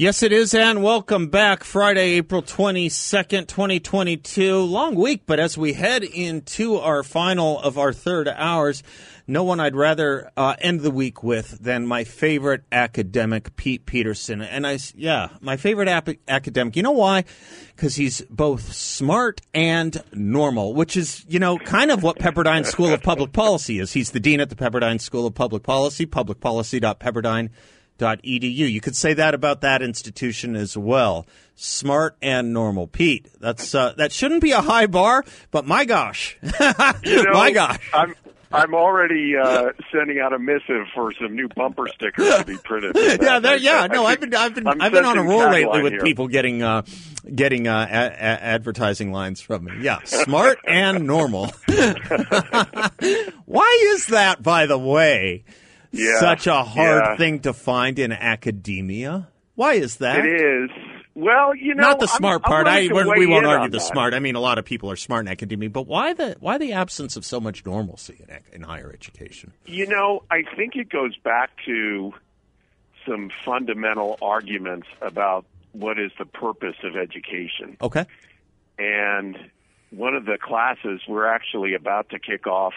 Yes, it is, and welcome back. Friday, April 22nd, 2022. Long week, but as we head into our final of our third hours, no one I'd rather uh, end the week with than my favorite academic, Pete Peterson. And I, yeah, my favorite ap- academic. You know why? Because he's both smart and normal, which is, you know, kind of what Pepperdine School of Public Policy is. He's the dean at the Pepperdine School of Public Policy, publicpolicy.pepperdine.com edu. You could say that about that institution as well. Smart and normal. Pete, that's uh, that shouldn't be a high bar, but my gosh, you know, my gosh, I'm I'm already uh, sending out a missive for some new bumper stickers to be printed. yeah, there, yeah. No, I have been I've been I'm I've been on a roll lately with here. people getting uh, getting uh, a- a- advertising lines from me. Yeah, smart and normal. Why is that, by the way? Yeah, such a hard yeah. thing to find in academia. Why is that? It is. Well, you know, Not the smart I'm part. willing I we won't argue the that. smart. I mean, a lot of people are smart in academia, but why the why the absence of so much normalcy in, in higher education? You know, I think it goes back to some fundamental arguments about what is the purpose of education. Okay. And one of the classes we're actually about to kick off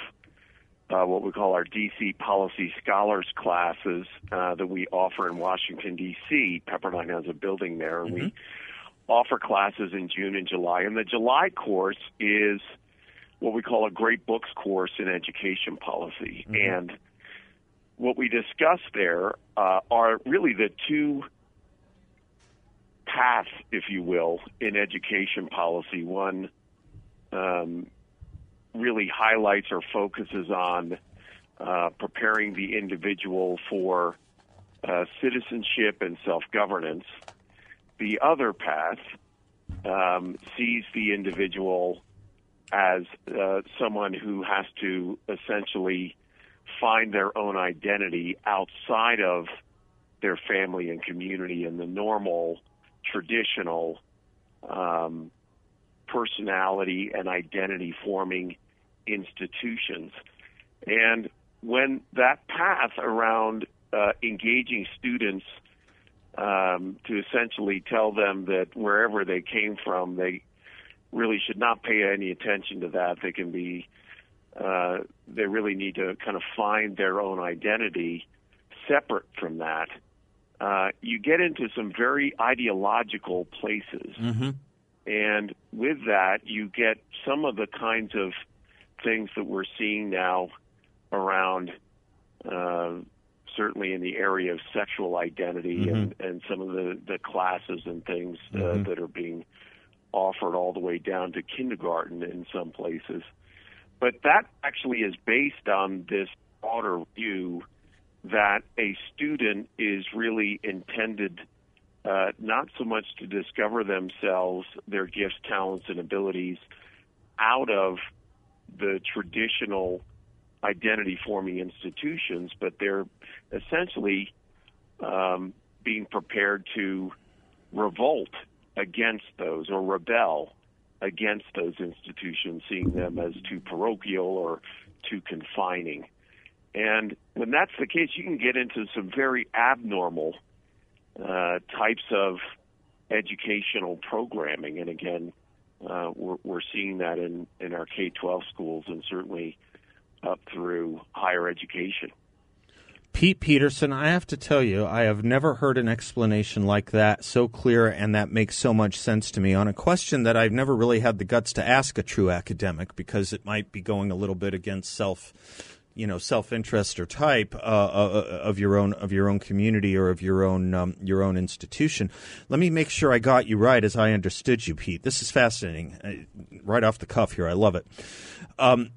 uh, what we call our DC Policy Scholars classes uh, that we offer in Washington D.C. Pepperdine has a building there, and we offer classes in June and July. And the July course is what we call a Great Books course in education policy, and what we discuss there uh, are really the two paths, if you will, in education policy. One um, really highlights or focuses on uh, preparing the individual for uh, citizenship and self governance. The other path um, sees the individual as uh, someone who has to essentially find their own identity outside of their family and community and the normal, traditional um, personality and identity forming institutions. And when that path around uh, engaging students um, to essentially tell them that wherever they came from, they really should not pay any attention to that. They can be, uh, they really need to kind of find their own identity separate from that. Uh, you get into some very ideological places. Mm-hmm. And with that, you get some of the kinds of things that we're seeing now around, uh, certainly in the area of sexual identity and, and some of the, the classes and things uh, Mhm. that are being offered all the way down to kindergarten in some places. But that actually is based on this broader view that a student is really intended uh, not so much to discover themselves, their gifts, talents, and abilities out of the traditional identity forming institutions, but they're essentially um, being prepared to revolt against those or rebel against those institutions, seeing them as too parochial or too confining. And when that's the case, you can get into some very abnormal uh, types of educational programming. And again, uh, we're, we're seeing that in, in our K 12 schools and certainly up through higher education. Pete Peterson, I have to tell you, I have never heard an explanation like that so clear and that makes so much sense to me on a question that I've never really had the guts to ask a true academic because it might be going a little bit against self you know self-interest or type uh, uh, of your own of your own community or of your own um, your own institution. Let me make sure I got you right as I understood you, Pete. This is fascinating, uh, right off the cuff here. I love it. Um,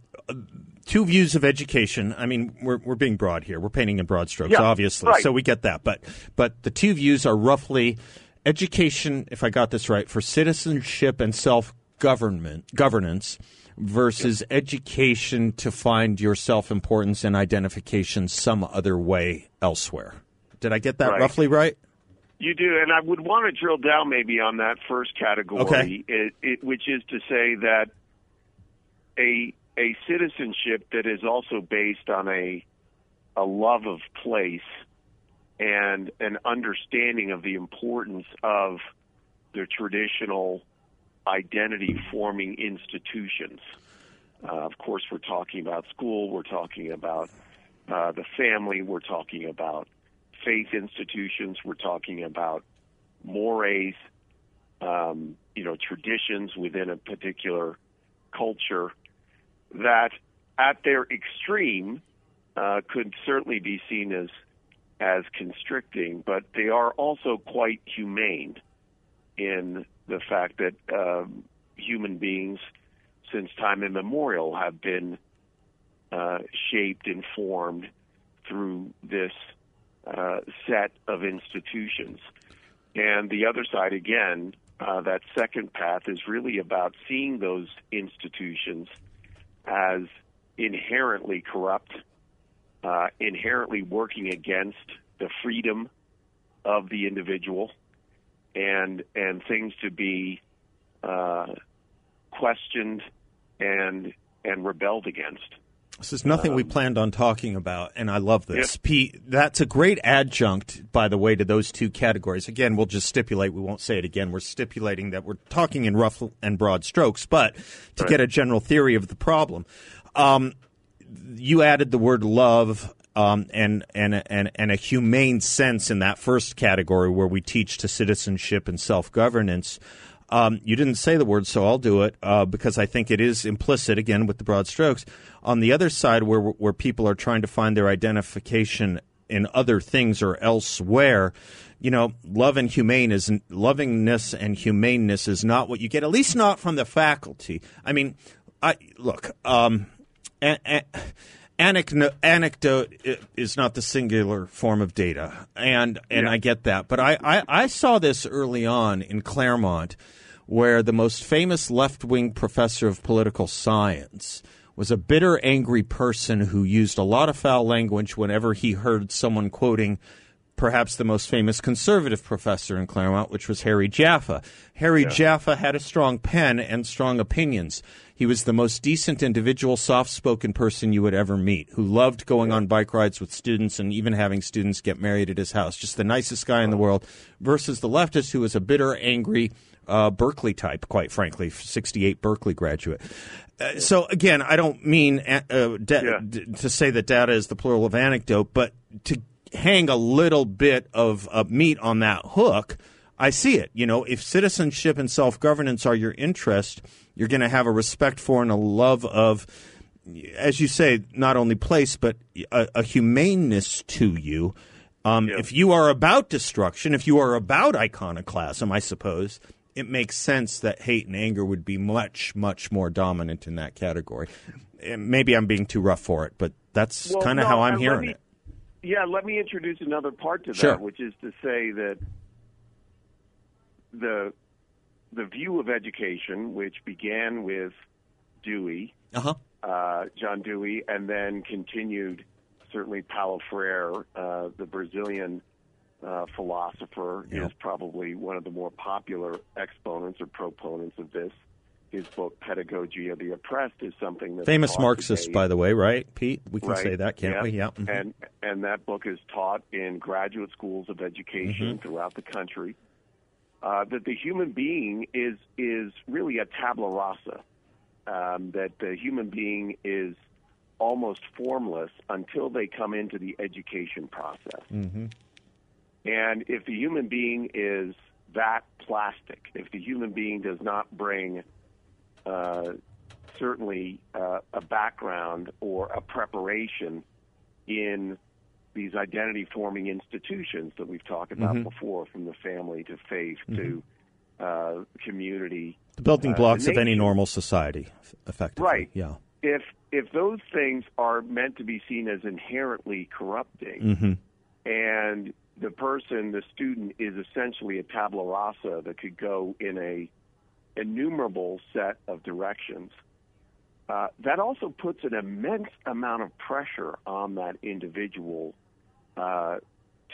two views of education. I mean, we're we're being broad here. We're painting in broad strokes, Yeah, obviously. right. So we get that. But but the two views are roughly education, if I got this right, for citizenship and self government governance versus education to find your self importance and identification some other way elsewhere. Did I get that Right. roughly right? You do, and I would want to drill down maybe on that first category, Okay. it, it, which is to say that a a citizenship that is also based on a a love of place and an understanding of the importance of the traditional identity forming institutions. Uh, of course, we're talking about school, we're talking about uh, the family, we're talking about faith institutions, we're talking about mores, um, you know, traditions within a particular culture that, at their extreme, uh, could certainly be seen as as constricting, but they are also quite humane in the fact that um, human beings, since time immemorial, have been uh, shaped and formed through this uh, set of institutions. And the other side, again, uh, that second path is really about seeing those institutions as inherently corrupt, uh, inherently working against the freedom of the individual, and and things to be uh, questioned and and rebelled against. This is nothing we planned on talking about, and I love this. Pete, that's a great adjunct, by the way, to those two categories. Again, we'll just stipulate, we won't say it again. We're stipulating that we're talking in rough and broad strokes, but to get a general theory of the problem. Um, you added the word love um, and, and, and, and a humane sense in that first category where we teach to citizenship and self governance. Um, you didn't say the word, so I'll do it uh, because I think it is implicit, again, with the broad strokes. On the other side, where, where people are trying to find their identification in other things or elsewhere, you know, love and humane is lovingness and humaneness is not what you get, at least not from the faculty. I mean, I look. Um, a- a- anecdote, anecdote is not the singular form of data, and and I get that. But I, I, I saw this early on in Claremont, where the most famous left wing professor of political science was a bitter, angry person who used a lot of foul language whenever he heard someone quoting perhaps the most famous conservative professor in Claremont, which was Harry Jaffa. Harry Jaffa had a strong pen and strong opinions. He was the most decent individual, soft spoken person you would ever meet, who loved going on bike rides with students and even having students get married at his house. Just the nicest guy in the world, versus the leftist who was a bitter, angry, uh, Berkeley type, quite frankly, 68 Berkeley graduate. Uh, so again, I don't mean uh, uh, da- Yeah. d- to say that data is the plural of anecdote, but to hang a little bit of uh, meat on that hook, I see it. You know, if citizenship and self governance are your interest, you're going to have a respect for and a love of, as you say, not only place but a, a humaneness to you. Um, If you are about destruction, if you are about iconoclasm, I suppose it makes sense that hate and anger would be much, much more dominant in that category. And Maybe I'm being too rough for it, but that's Well, kind of no, how I'm hearing me- it. Yeah, let me introduce another part to that, which is to say that the the view of education, which began with Dewey, Uh huh. uh, John Dewey, and then continued certainly Paulo Freire, uh, the Brazilian uh, philosopher, Yeah. is probably one of the more popular exponents or proponents of this. His book Pedagogy of the Oppressed is something that Famous Marxist, by the way, right, Pete? We can Right. say that, can't yeah. we? Yeah. mhm. And and that book is taught in graduate schools of education Mm-hmm. throughout the country. Uh, that the human being is is really a tabula rasa. Um, that the human being is almost formless until they come into the education process. Mm-hmm. And if the human being is that plastic, if the human being does not bring certainly uh, a background or a preparation in these identity forming institutions that we've talked about Mm-hmm. before, from the family to faith to uh, community. the building uh, blocks the of any normal society, effectively. Right. Yeah. If if those things are meant to be seen as inherently corrupting, Mm-hmm. and the person, the student, is essentially a tabula rasa that could go in a innumerable set of directions. Uh, that also puts an immense amount of pressure on that individual uh,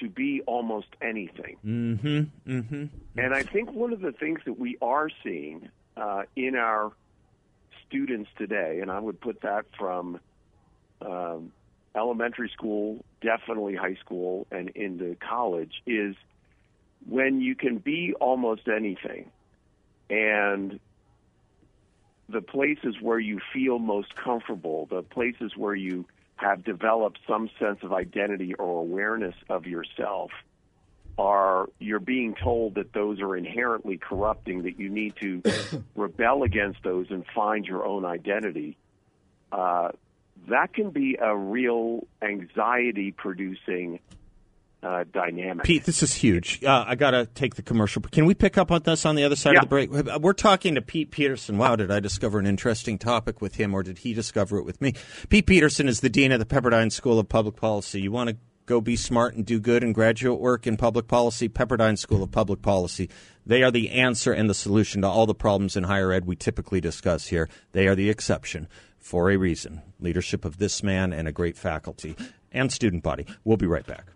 to be almost anything. Mm-hmm. Mm-hmm. And I think one of the things that we are seeing uh, in our students today, and I would put that from um, elementary school, definitely high school, and into college, is when you can be almost anything, and the places where you feel most comfortable, the places where you have developed some sense of identity or awareness of yourself are you're being told that those are inherently corrupting that you need to rebel against those and find your own identity. Uh, that can be a real anxiety producing uh, dynamic Pete, this is huge. Uh, I got to take the commercial. Can we pick up on this on the other side Yeah. of the break? We're talking to Pete Peterson. Wow, did I discover an interesting topic with him, or did he discover it with me? Pete Peterson is the dean of the Pepperdine School of Public Policy. You want to go be smart and do good in graduate work in public policy? Pepperdine School of Public Policy. They are the answer and the solution to all the problems in higher ed we typically discuss here. They are the exception for a reason. Leadership of this man and a great faculty and student body. We'll be right back.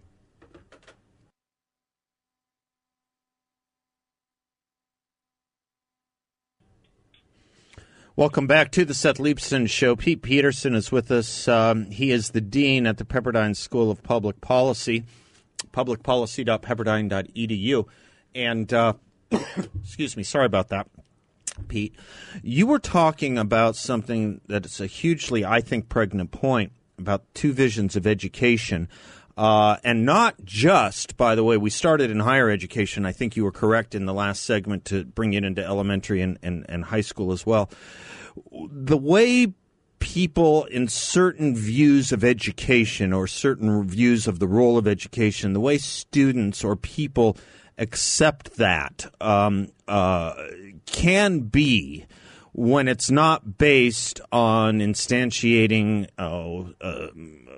Welcome back to the Seth Leibsohn Show. Pete Peterson is with us. Um, he is the dean at the Pepperdine School of Public Policy, publicpolicy.pepperdine.edu. And, uh, excuse me, sorry about that, Pete. You were talking about something that is a hugely, I think, pregnant point about two visions of education. Uh, and not just, by the way, we started in higher education. I think you were correct in the last segment to bring it into elementary and, and, and high school as well. The way people in certain views of education or certain views of the role of education, the way students or people accept that um, uh, can be when it's not based on instantiating uh, uh,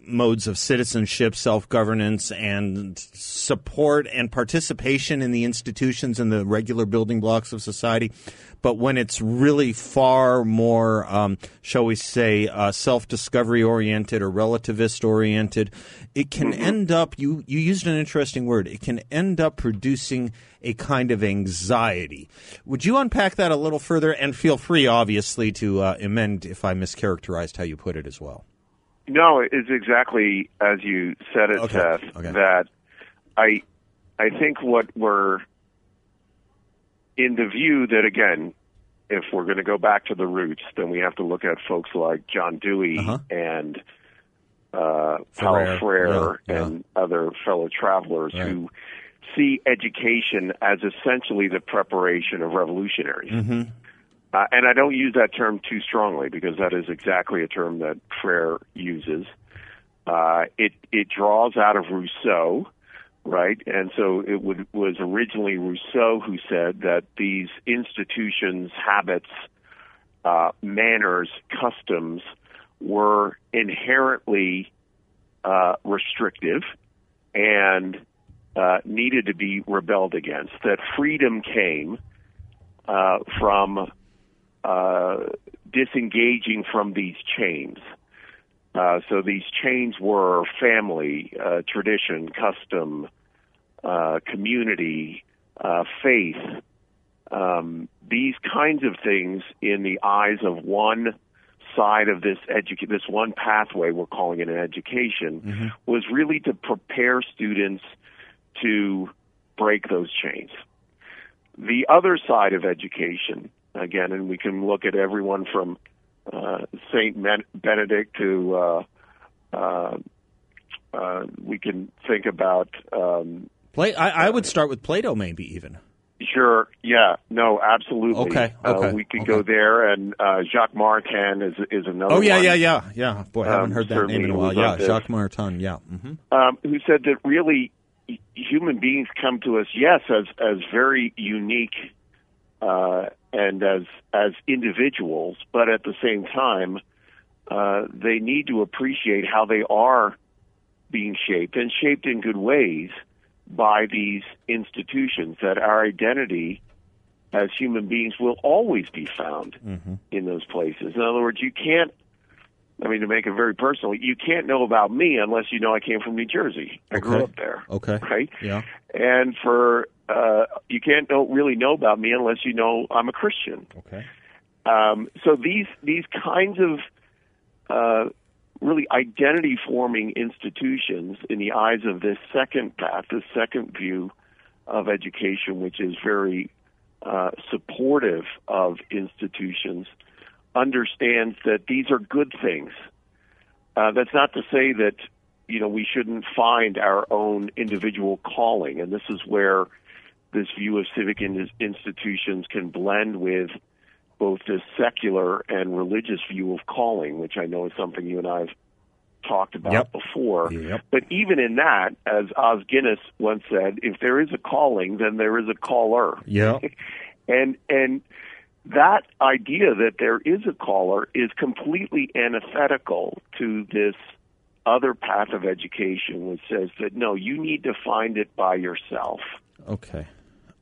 modes of citizenship, self governance, and support and participation in the institutions and the regular building blocks of society. But when it's really far more, um, shall we say, uh, self discovery oriented or relativist oriented, it can end up, you, you used an interesting word, it can end up producing a kind of anxiety. Would you unpack that a little further? And feel free, obviously, to uh, amend if I mischaracterized how you put it as well. No, it's exactly as you said it, Okay, Seth. okay. That I, I think what we're in the view that again, if we're going to go back to the roots, then we have to look at folks like John Dewey Uh-huh. and uh, Paulo Freire yeah, yeah. and other fellow travelers Right. who see education as essentially the preparation of revolutionaries. Mm-hmm. Uh, and I don't use that term too strongly because that is exactly a term that Freire uses. Uh, it it draws out of Rousseau, right? And so it would, was originally Rousseau who said that these institutions, habits, uh, manners, customs were inherently uh, restrictive and uh, needed to be rebelled against. That freedom came uh, from uh, disengaging from these chains. Uh, so these chains were family, uh, tradition, custom, uh, community, uh, faith. Um, these kinds of things in the eyes of one side of this educa- this one pathway we're calling it an education was really to prepare students to break those chains. The other side of education, again, and we can look at everyone from uh, Saint Men- Benedict to uh, uh, uh, we can think about um, Play, I, I would start with Plato, maybe even. Sure. Yeah. No. Absolutely. Okay, Uh, okay, we could okay. go there, and uh, Jacques Maritain is is another. Oh yeah, one, yeah, yeah, yeah. Boy, I haven't Um, heard that name in a while. Yeah, this. Jacques Maritain. Yeah. hmm Um, who said that really human beings come to us, yes, as as very unique uh, and as as individuals, but at the same time, uh, they need to appreciate how they are being shaped and shaped in good ways by these institutions. That our identity as human beings will always be found Mm-hmm. in those places. In other words, you can't. I mean, to make it very personal, you can't know about me unless you know I came from New Jersey. I grew up there. Okay. Right. Yeah. And for uh, you can't know, really know about me unless you know I'm a Christian. Okay. Um, so these these kinds of uh, really identity forming institutions in the eyes of this second path, this second view of education, which is very uh, supportive of institutions, understands that these are good things. Uh, that's not to say that you know we shouldn't find our own individual calling, and this is where this view of civic in- institutions can blend with both this secular and religious view of calling, which I know is something you and I have talked about Yep. before. Yep. But even in that, as Os Guinness once said, if there is a calling, then there is a caller. Yeah. And and that idea that there is a caller is completely antithetical to this other path of education, which says that no, you need to find it by yourself. Okay.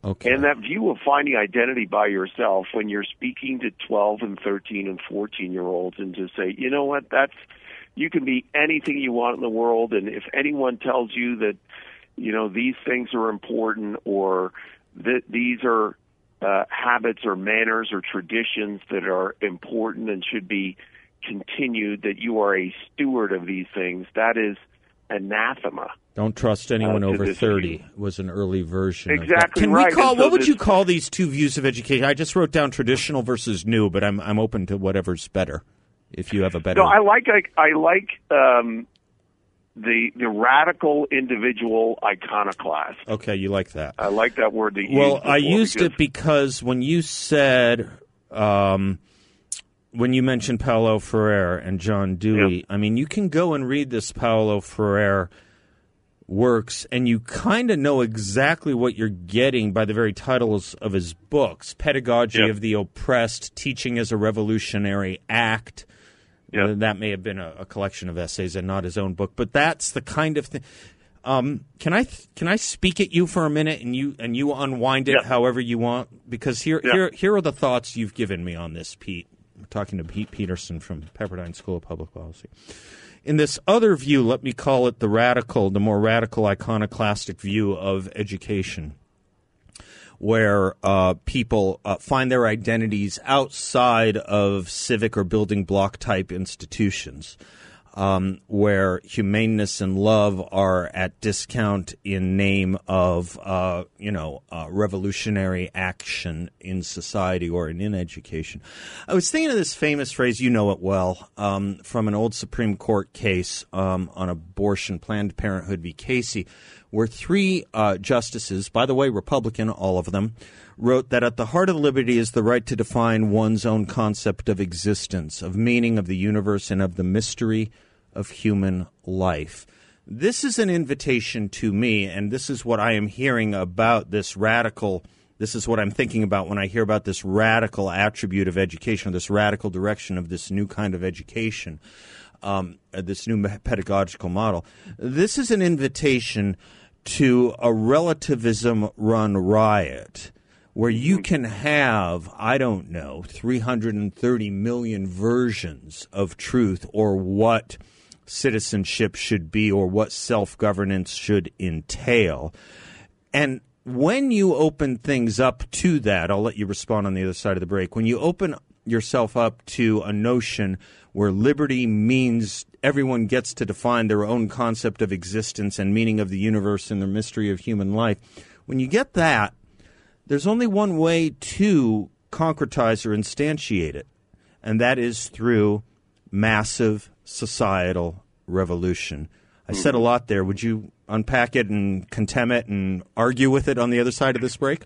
Okay. And that view of finding identity by yourself when you're speaking to 12 and 13 and 14 year olds and to say, you know what, that's, you can be anything you want in the world. And if anyone tells you that, you know, these things are important or that these are uh, habits or manners or traditions that are important and should be continued, that you are a steward of these things, that is anathema. Don't trust anyone Uh, over 30 view. was an early version. of that. Exactly Can right. we call so what would you call these two views of education? I just wrote down traditional versus new, but I'm I'm open to whatever's better. If you have a better No, I like I, I like um, the the radical individual iconoclast. Okay, you like that. I like that word that Well, I used because- it because when you said, um, when you mentioned Paulo Freire and John Dewey, I mean, you can go and read this Paulo Freire works, and you kind of know exactly what you're getting by the very titles of his books Pedagogy Yeah. of the Oppressed, Teaching as a Revolutionary Act. Uh, that may have been a, a collection of essays and not his own book, but that's the kind of thing. Um, can I can I speak at you for a minute and you and you unwind it however you want? Because here here here are the thoughts you've given me on this, Pete. I'm talking to Pete Peterson from Pepperdine School of Public Policy. In this other view, let me call it the radical, the more radical iconoclastic view of education, where uh, people uh, find their identities outside of civic or building block type institutions, um, where humaneness and love are at discount in name of uh, you know uh, revolutionary action in society or in, in education. I was thinking of this famous phrase, you know it well, um, from an old Supreme Court case um, on abortion, Planned Parenthood v. Casey, where three uh, justices, by the way, Republican, all of them, wrote that at the heart of liberty is the right to define one's own concept of existence, of meaning of the universe, and of the mystery of human life. This is an invitation to me, and this is what I am hearing about this radical. This is what I'm thinking about when I hear about this radical attribute of education, this radical direction of this new kind of education, um, uh, this new pedagogical model. This is an invitation to a relativism run riot where you mm-hmm. can have, I don't know, 330 million versions of truth or what citizenship should be or what self governance should entail. And when you open things up to that, I'll let you respond on the other side of the break. When you open yourself up to a notion where liberty means everyone gets to define their own concept of existence and meaning of the universe and the mystery of human life, when you get that, there's only one way to concretize or instantiate it, and that is through massive societal revolution. I said a mm-hmm. lot there. Would you unpack it and contemn it and argue with it on the other side of this break?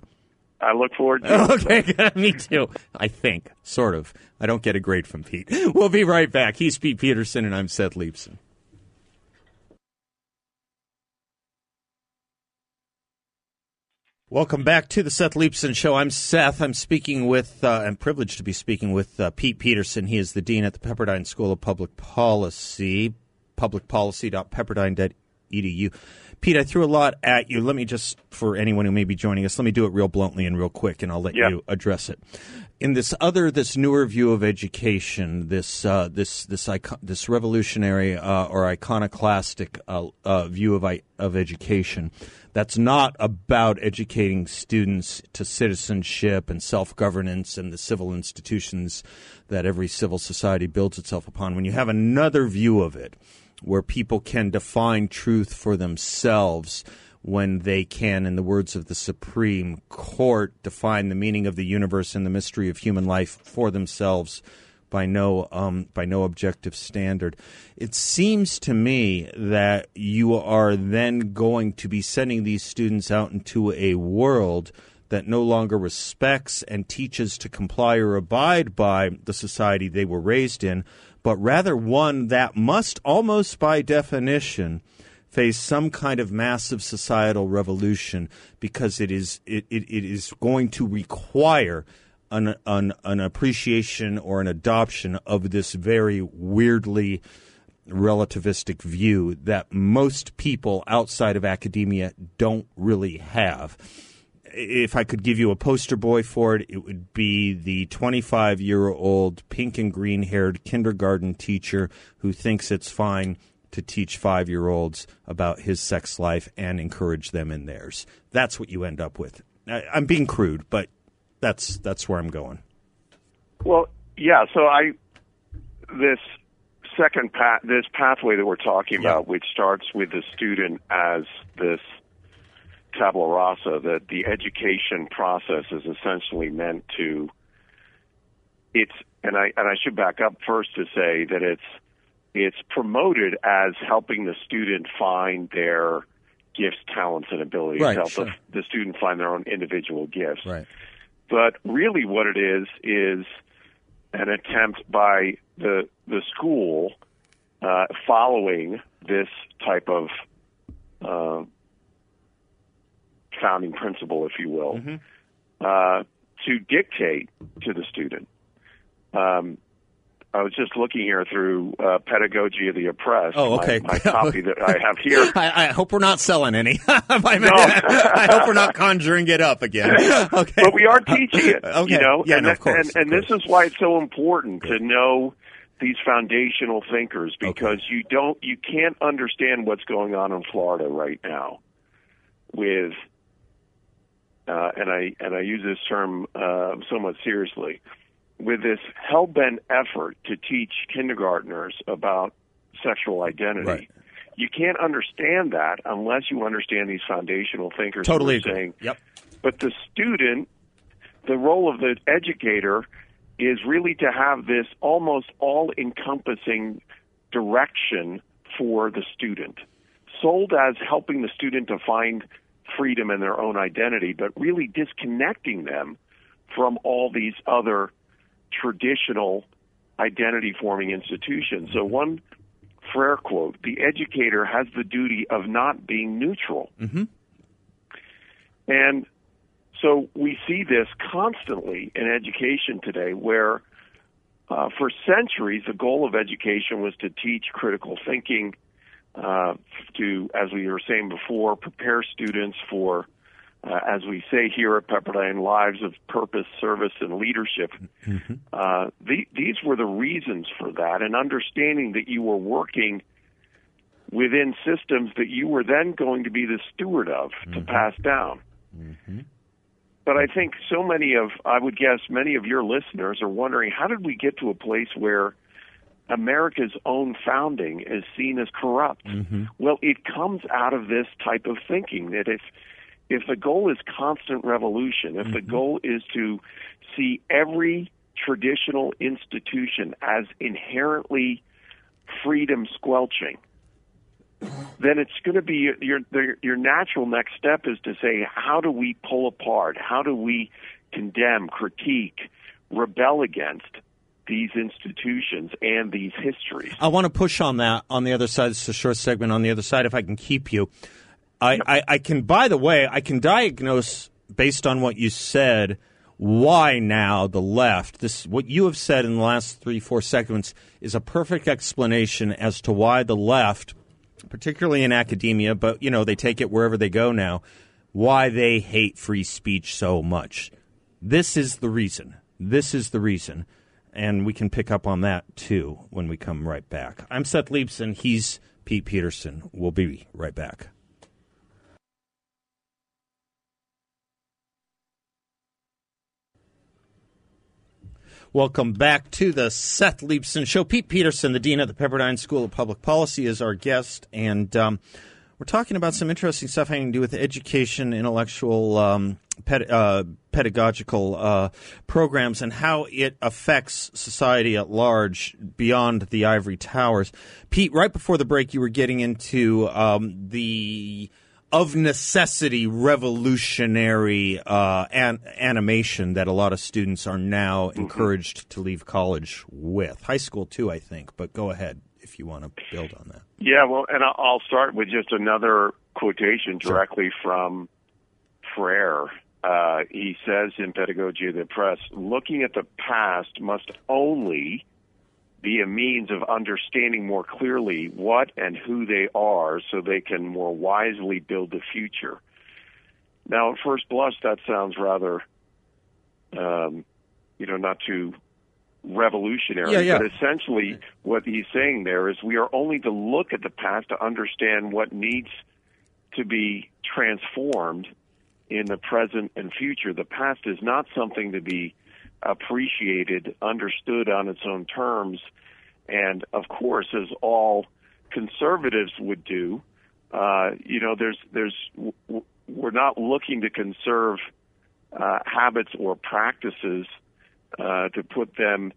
I look forward to it. Okay, me too. I think, sort of. I don't get a grade from Pete. We'll be right back. He's Pete Peterson, and I'm Seth Leibsohn. Welcome back to the Seth Leibsohn Show. I'm Seth. I'm speaking with, uh, I'm privileged to be speaking with uh, Pete Peterson. He is the Dean at the Pepperdine School of Public Policy, publicpolicy.pepperdine.edu. Pete, I threw a lot at you. Let me just, for anyone who may be joining us, let me do it real bluntly and real quick, and I'll let Yeah. you address it. In this other, this newer view of education, this uh, this this icon, this revolutionary uh, or iconoclastic uh, uh, view of I- of education, that's not about educating students to citizenship and self governance and the civil institutions that every civil society builds itself upon. When you have another view of it, where people can define truth for themselves when they can, in the words of the Supreme Court, define the meaning of the universe and the mystery of human life for themselves by no um, by no objective standard. It seems to me that you are then going to be sending these students out into a world that no longer respects and teaches to comply or abide by the society they were raised in, but rather one that must, almost by definition, face some kind of massive societal revolution because it is it, it, it is going to require an, an an appreciation or an adoption of this very weirdly relativistic view that most people outside of academia don't really have if I could give you a poster boy for it, it would be the 25 year old pink and green haired kindergarten teacher who thinks it's fine to teach five year olds about his sex life and encourage them in theirs. That's what you end up with. I'm being crude, but that's that's where I'm going. Well, yeah. So I this second path, this pathway that we're talking Yeah. about, which starts with the student as this tabula rasa, that the education process is essentially meant to. It's and I and I should back up first to say that it's it's promoted as helping the student find their gifts, talents, and abilities. Right, help sure. the, the student find their own individual gifts. Right. But really, what it is is an attempt by the the school uh, following this type of uh, founding principle, if you will, Mm-hmm. uh, to dictate to the student. Um, I was just looking here through uh, Pedagogy of the Oppressed. Oh, okay. My, copy that I have here. I, I hope we're not selling any. I hope we're not conjuring it up again. Okay. but we are teaching it. Okay. You know, Yeah, and, no, of course, and, and of this is why it's so important to know these foundational thinkers because you don't, you can't understand what's going on in Florida right now with, uh, and I and I use this term uh, somewhat seriously, with this hell bent effort to teach kindergartners about sexual identity. Right. You can't understand that unless you understand these foundational thinkers. Totally agree. saying Yep. but the student, the role of the educator is really to have this almost all encompassing direction for the student, sold as helping the student to find freedom in their own identity, but really disconnecting them from all these other traditional identity forming institutions. So, one Freire quote the educator has the duty of not being neutral. And so we see this constantly in education today, where uh, for centuries the goal of education was to teach critical thinking, uh, to, as we were saying before, prepare students for, uh, as we say here at Pepperdine, lives of purpose, service, and leadership. Uh, the, these were the reasons for that, and understanding that you were working within systems that you were then going to be the steward of to pass down. But I think so many of, I would guess, many of your listeners are wondering how did we get to a place where America's own founding is seen as corrupt? Well, it comes out of this type of thinking that if if the goal is constant revolution, if the mm-hmm. goal is to see every traditional institution as inherently freedom squelching, then it's going to be your your natural next step is to say how do we pull apart how do we condemn critique rebel against these institutions and these histories I want to push on that on the other side. It's a short segment on the other side if I can keep you. I, I, I can, by the way, I can diagnose based on what you said, why now the left? This what you have said in the last three four seconds is a perfect explanation as to why the left, particularly in academia, but you know they take it wherever they go now, why they hate free speech so much. This is the reason. This is the reason. And we can pick up on that too when we come right back. I'm Seth Leibsohn. He's Pete Peterson. We'll be right back. Welcome back to the Seth Leibsohn Show. Pete Peterson, the Dean of the Pepperdine School of Public Policy, is our guest. And um, we're talking about some interesting stuff having to do with education, intellectual, um, ped- uh, pedagogical uh, programs, and how it affects society at large beyond the ivory towers. Pete, right before the break, you were getting into um, the of necessity revolutionary uh, an- animation that a lot of students are now mm-hmm. encouraged to leave college with. High school, too, I think, but go ahead if you want to build on that. Yeah, well, and I'll start with just another quotation directly sure. from Freire. Uh, he says in Pedagogy of the Oppressed, looking at the past must only be a means of understanding more clearly what and who they are so they can more wisely build the future. Now, at first blush, that sounds rather, um, you know, not too revolutionary. Yeah, yeah. But essentially, what he's saying there is we are only to look at the past to understand what needs to be transformed in the present and future. The past is not something to be appreciated, understood on its own terms, and of course, as all conservatives would do, uh, you know, there's there's we're not looking to conserve uh, habits or practices uh, to put them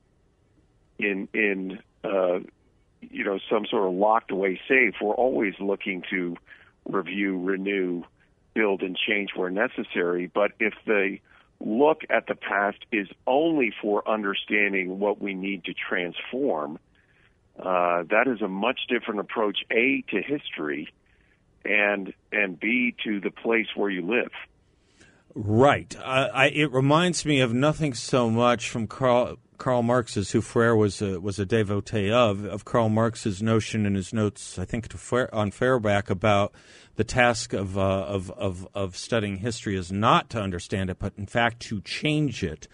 in in uh, you know some sort of locked away safe. We're always looking to review, renew, build, and change where necessary. But if the look at the past is only for understanding what we need to transform, uh, that is a much different approach. A to history, and and B to the place where you live. Right. I, it reminds me of nothing so much from Karl, Karl Marx's, who Freire was a, was a devotee of, of Karl Marx's notion in his notes, I think, on Feuerbach about the task of, uh, of, of, of studying history is not to understand it, but in fact to change it.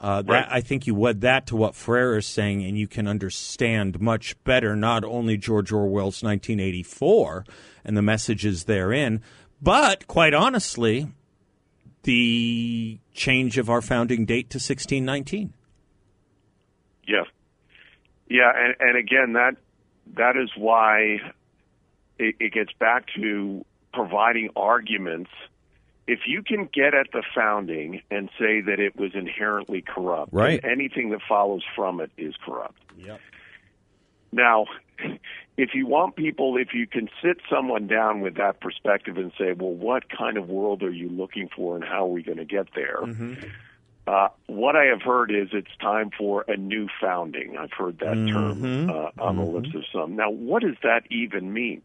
Uh, that, right. I think you wed that to what Freire is saying, and you can understand much better not only George Orwell's 1984 and the messages therein, but quite honestly, the change of our founding date to 1619. Yeah, yeah, and, and again, that that is why it, it gets back to providing arguments. If you can get at the founding and say that it was inherently corrupt, right. anything that follows from it is corrupt. Yep. Now, if you want people, if you can sit someone down with that perspective and say, well, what kind of world are you looking for and how are we going to get there? Mm-hmm. Uh, what I have heard is it's time for a new founding. I've heard that mm-hmm. term uh, on mm-hmm. the lips of some. Now, what does that even mean?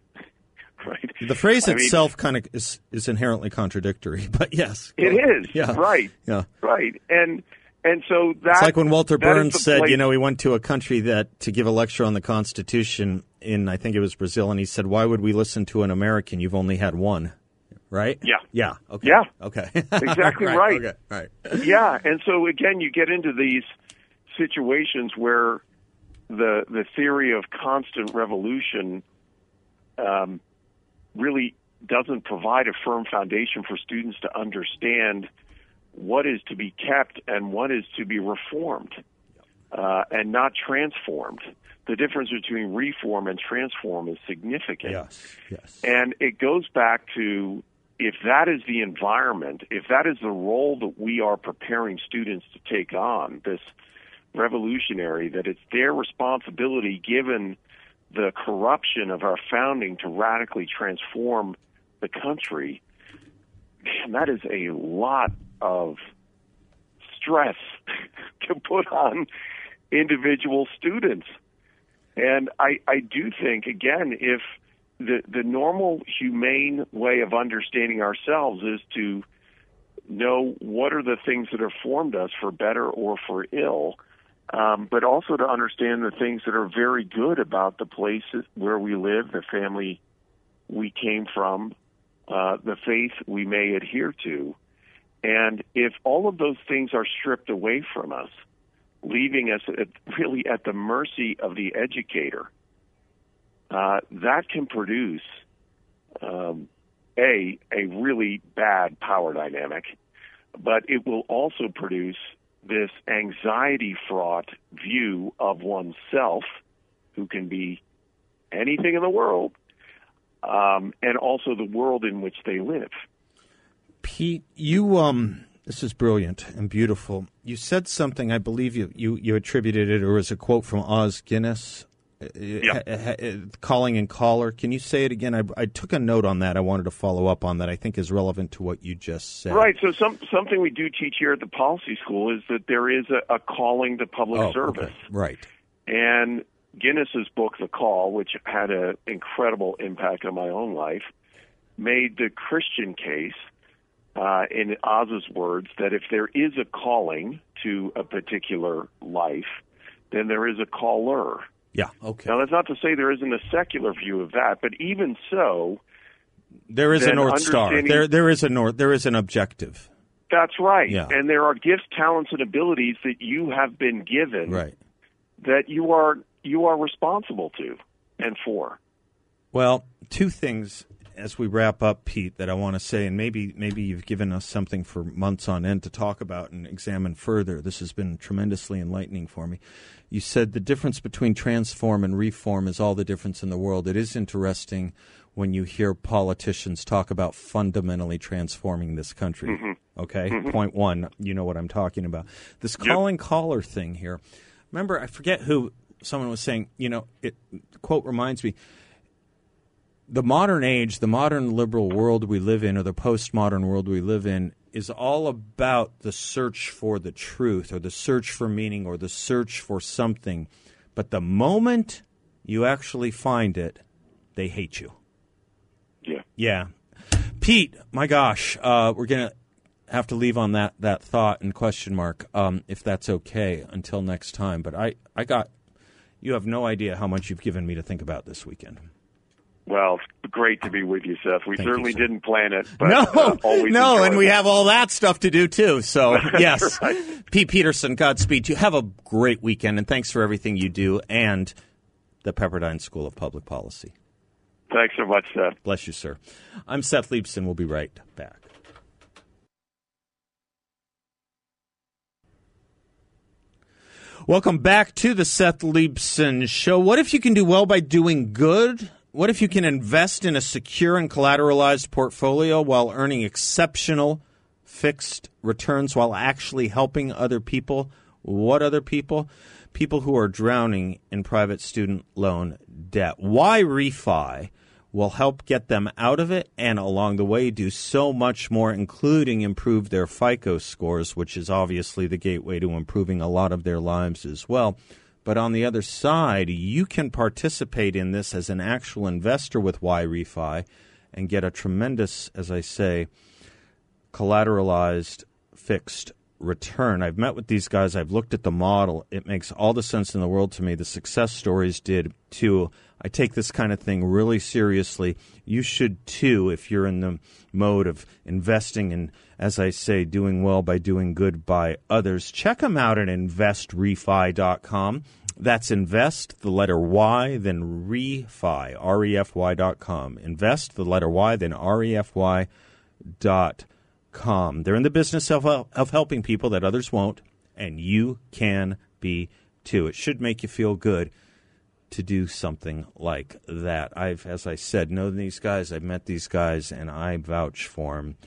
right. The phrase I itself kind of is, is inherently contradictory, but yes, it is. Yeah. Right. Yeah. Right. And and so that it's like when Walter Berns said, place. you know, he went to a country that to give a lecture on the Constitution in I think it was Brazil, and he said, "Why would we listen to an American? You've only had one." Right? Yeah. Yeah. Okay. Yeah. Okay. Exactly right. right. Okay. Right. yeah, and so again, you get into these situations where the the theory of constant revolution um, really doesn't provide a firm foundation for students to understand what is to be kept and what is to be reformed uh, and not transformed. The difference between reform and transform is significant. Yes, yes. And it goes back to if that is the environment, if that is the role that we are preparing students to take on, this revolutionary, that it's their responsibility given the corruption of our founding to radically transform the country, man, that is a lot of stress to put on individual students. And I, I do think, again, if the, the normal humane way of understanding ourselves is to know what are the things that have formed us for better or for ill, um, but also to understand the things that are very good about the places where we live, the family we came from, uh, the faith we may adhere to. And if all of those things are stripped away from us, leaving us at, really at the mercy of the educator, uh, that can produce um, a a really bad power dynamic, but it will also produce this anxiety fraught view of oneself, who can be anything in the world, um, and also the world in which they live. Pete, you um, this is brilliant and beautiful. You said something. I believe you you, you attributed it, or as a quote from Os Guinness. Yeah. calling and caller. Can you say it again? I, I, took a note on that. I wanted to follow up on that. I think is relevant to what you just said. Right. So some something we do teach here at the policy school is that there is a, a calling to public oh, service. Okay. Right. And Guinness's book, The Call, which had an incredible impact on my own life, made the Christian case uh, in Os's words, that if there is a calling to a particular life, then there is a caller. Yeah. Okay. Now that's not to say there isn't a secular view of that, but even so, there is a north star. There, there is a north. There is an objective. That's right. Yeah. And there are gifts, talents, and abilities that you have been given. Right. That you are you are responsible to and for. Well, two things as we wrap up, Pete, that I want to say, and maybe maybe you've given us something for months on end to talk about and examine further. This has been tremendously enlightening for me. You said the difference between transform and reform is all the difference in the world. It is interesting when you hear politicians talk about fundamentally transforming this country. Mm-hmm. Okay, mm-hmm. Point one, you know what I'm talking about. This calling yep. caller thing here. Remember, I forget who someone was saying. You know, it quote reminds me the modern age, the modern liberal world we live in, or the postmodern world we live in, is all about the search for the truth, or the search for meaning, or the search for something. But the moment you actually find it, they hate you. Yeah. Yeah. Pete, my gosh, uh, we're going to have to leave on that, that thought and question mark, um, if that's okay, until next time. But I, I got, you have no idea how much you've given me to think about this weekend. Well, great to be with you, Seth. We Thank certainly you, didn't plan it, but no, uh, no, and we have all that stuff to do too. So yes, right. Pete Peterson, Godspeed. You have a great weekend, and thanks for everything you do, and the Pepperdine School of Public Policy. Thanks so much, Seth. Bless you, sir. I'm Seth Leibsohn. We'll be right back. Welcome back to the Seth Leibsohn Show. What if you can do well by doing good? What if you can invest in a secure and collateralized portfolio while earning exceptional fixed returns while actually helping other people? What other people? People who are drowning in private student loan debt. YRefy will help get them out of it and along the way do so much more, including improve their FICO scores, which is obviously the gateway to improving a lot of their lives as well. But on the other side, you can participate in this as an actual investor with YRefy and get a tremendous, as I say, collateralized fixed return. I've met with these guys, I've looked at the model. It makes all the sense in the world to me. The success stories did too. I take this kind of thing really seriously. You should too if you're in the mode of investing and, as I say, doing well by doing good by others. Check them out at investyrefy.com. That's invest, the letter Y, then refi, R-E-F-Y dot com. Invest, the letter Y, then R-E-F-Y dot com. They're in the business of, of helping people that others won't, and you can be too. It should make you feel good to do something like that. I've, as I said, known these guys. I've met these guys, and I vouch for them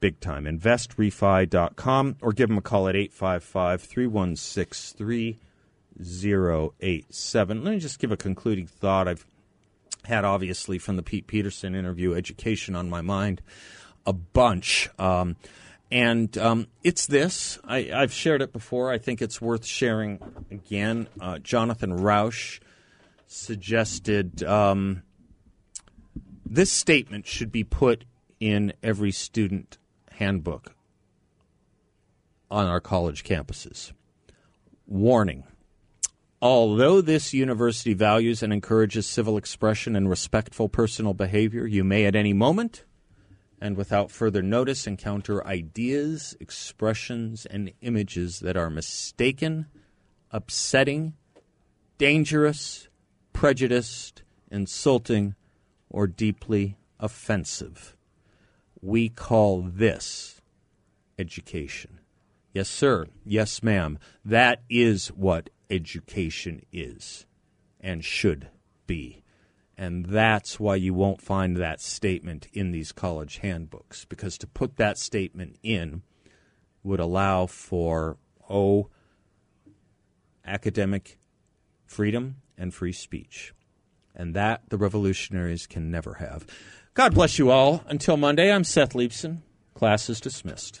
big time. InvestYRefy.com or give them a call at 855 316 087. Let me just give a concluding thought. I've had, obviously, from the Pete Peterson interview, education on my mind a bunch. Um, and um, it's this. I, have shared it before. I think it's worth sharing again. Uh, Jonathan Rauch suggested um, this statement should be put in every student handbook. on our college campuses. Warning. Although this university values and encourages civil expression and respectful personal behavior, you may at any moment and without further notice encounter ideas, expressions, and images that are mistaken, upsetting, dangerous, prejudiced, insulting, or deeply offensive. We call this education. Yes, sir. Yes, ma'am. That is what education is and should be. And that's why you won't find that statement in these college handbooks, because to put that statement in would allow for, oh, academic freedom and free speech. And that the revolutionaries can never have. God bless you all. Until Monday, I'm Seth Leibsohn. Class is dismissed.